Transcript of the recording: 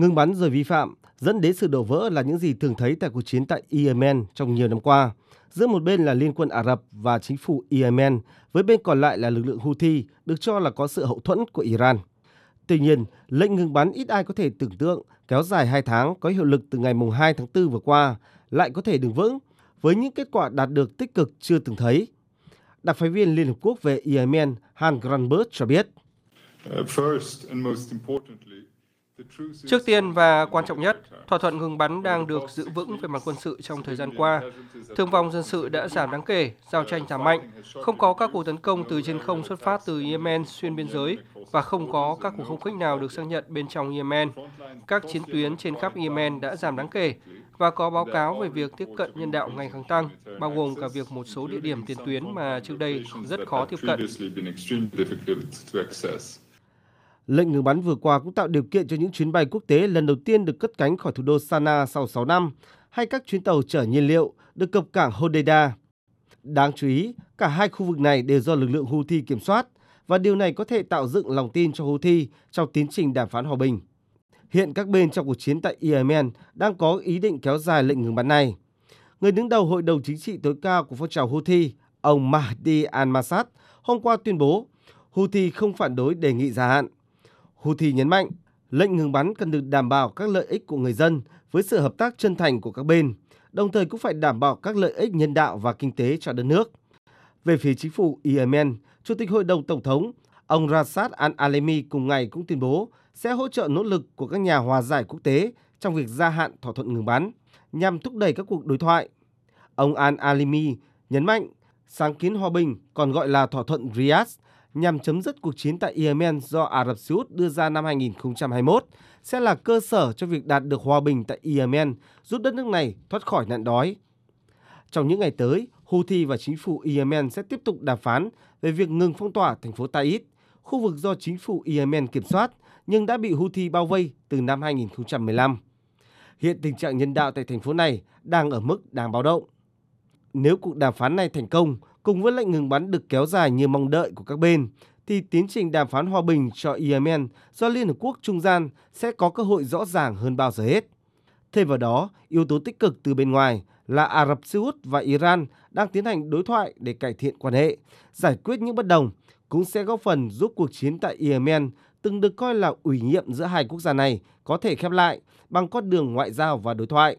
ngưng bắn rồi vi phạm dẫn đến sự đổ vỡ là những gì thường thấy tại cuộc chiến tại Yemen trong nhiều năm qua. Giữa một bên là Liên quân Ả Rập và chính phủ Yemen, với bên còn lại là lực lượng Houthi được cho là có sự hậu thuẫn của Iran. Tuy nhiên, lệnh ngừng bắn ít ai có thể tưởng tượng kéo dài 2 tháng có hiệu lực từ ngày 2 tháng 4 vừa qua lại có thể đứng vững với những kết quả đạt được tích cực chưa từng thấy. Đặc phái viên Liên Hợp Quốc về Yemen Han Granberg cho biết. Uh, Trước tiên và quan trọng nhất, thỏa thuận ngừng bắn đang được giữ vững về mặt quân sự trong thời gian qua. Thương vong dân sự đã giảm đáng kể, giao tranh giảm mạnh, không có các cuộc tấn công từ trên không xuất phát từ Yemen xuyên biên giới và không có các cuộc không kích nào được xác nhận bên trong Yemen. Các chiến tuyến trên khắp Yemen đã giảm đáng kể và có báo cáo về việc tiếp cận nhân đạo ngày càng tăng, bao gồm cả việc một số địa điểm tiền tuyến mà trước đây rất khó tiếp cận. Lệnh ngừng bắn vừa qua cũng tạo điều kiện cho những chuyến bay quốc tế lần đầu tiên được cất cánh khỏi thủ đô Sana sau 6 năm, hay các chuyến tàu chở nhiên liệu được cập cảng Hodeida. Đáng chú ý, cả hai khu vực này đều do lực lượng Houthi kiểm soát và điều này có thể tạo dựng lòng tin cho Houthi trong tiến trình đàm phán hòa bình. Hiện các bên trong cuộc chiến tại Yemen đang có ý định kéo dài lệnh ngừng bắn này. Người đứng đầu Hội đồng Chính trị tối cao của phong trào Houthi, ông Mahdi al-Masad, hôm qua tuyên bố Houthi không phản đối đề nghị gia hạn. Houthi nhấn mạnh, lệnh ngừng bắn cần được đảm bảo các lợi ích của người dân với sự hợp tác chân thành của các bên, đồng thời cũng phải đảm bảo các lợi ích nhân đạo và kinh tế cho đất nước. Về phía chính phủ Yemen, Chủ tịch Hội đồng Tổng thống, ông Rashad Al-Alemi cùng ngày cũng tuyên bố sẽ hỗ trợ nỗ lực của các nhà hòa giải quốc tế trong việc gia hạn thỏa thuận ngừng bắn nhằm thúc đẩy các cuộc đối thoại. Ông Al-Alimi nhấn mạnh sáng kiến hòa bình còn gọi là thỏa thuận Riyadh nhằm chấm dứt cuộc chiến tại Yemen do Ả Rập Xê Út đưa ra năm 2021 sẽ là cơ sở cho việc đạt được hòa bình tại Yemen, giúp đất nước này thoát khỏi nạn đói. Trong những ngày tới, Houthi và chính phủ Yemen sẽ tiếp tục đàm phán về việc ngừng phong tỏa thành phố Taiz, khu vực do chính phủ Yemen kiểm soát nhưng đã bị Houthi bao vây từ năm 2015. Hiện tình trạng nhân đạo tại thành phố này đang ở mức đáng báo động. Nếu cuộc đàm phán này thành công, cùng với lệnh ngừng bắn được kéo dài như mong đợi của các bên, thì tiến trình đàm phán hòa bình cho Yemen do Liên Hợp Quốc trung gian sẽ có cơ hội rõ ràng hơn bao giờ hết. Thêm vào đó, yếu tố tích cực từ bên ngoài là Ả Rập Xê Út và Iran đang tiến hành đối thoại để cải thiện quan hệ, giải quyết những bất đồng, cũng sẽ góp phần giúp cuộc chiến tại Yemen từng được coi là ủy nhiệm giữa hai quốc gia này có thể khép lại bằng con đường ngoại giao và đối thoại.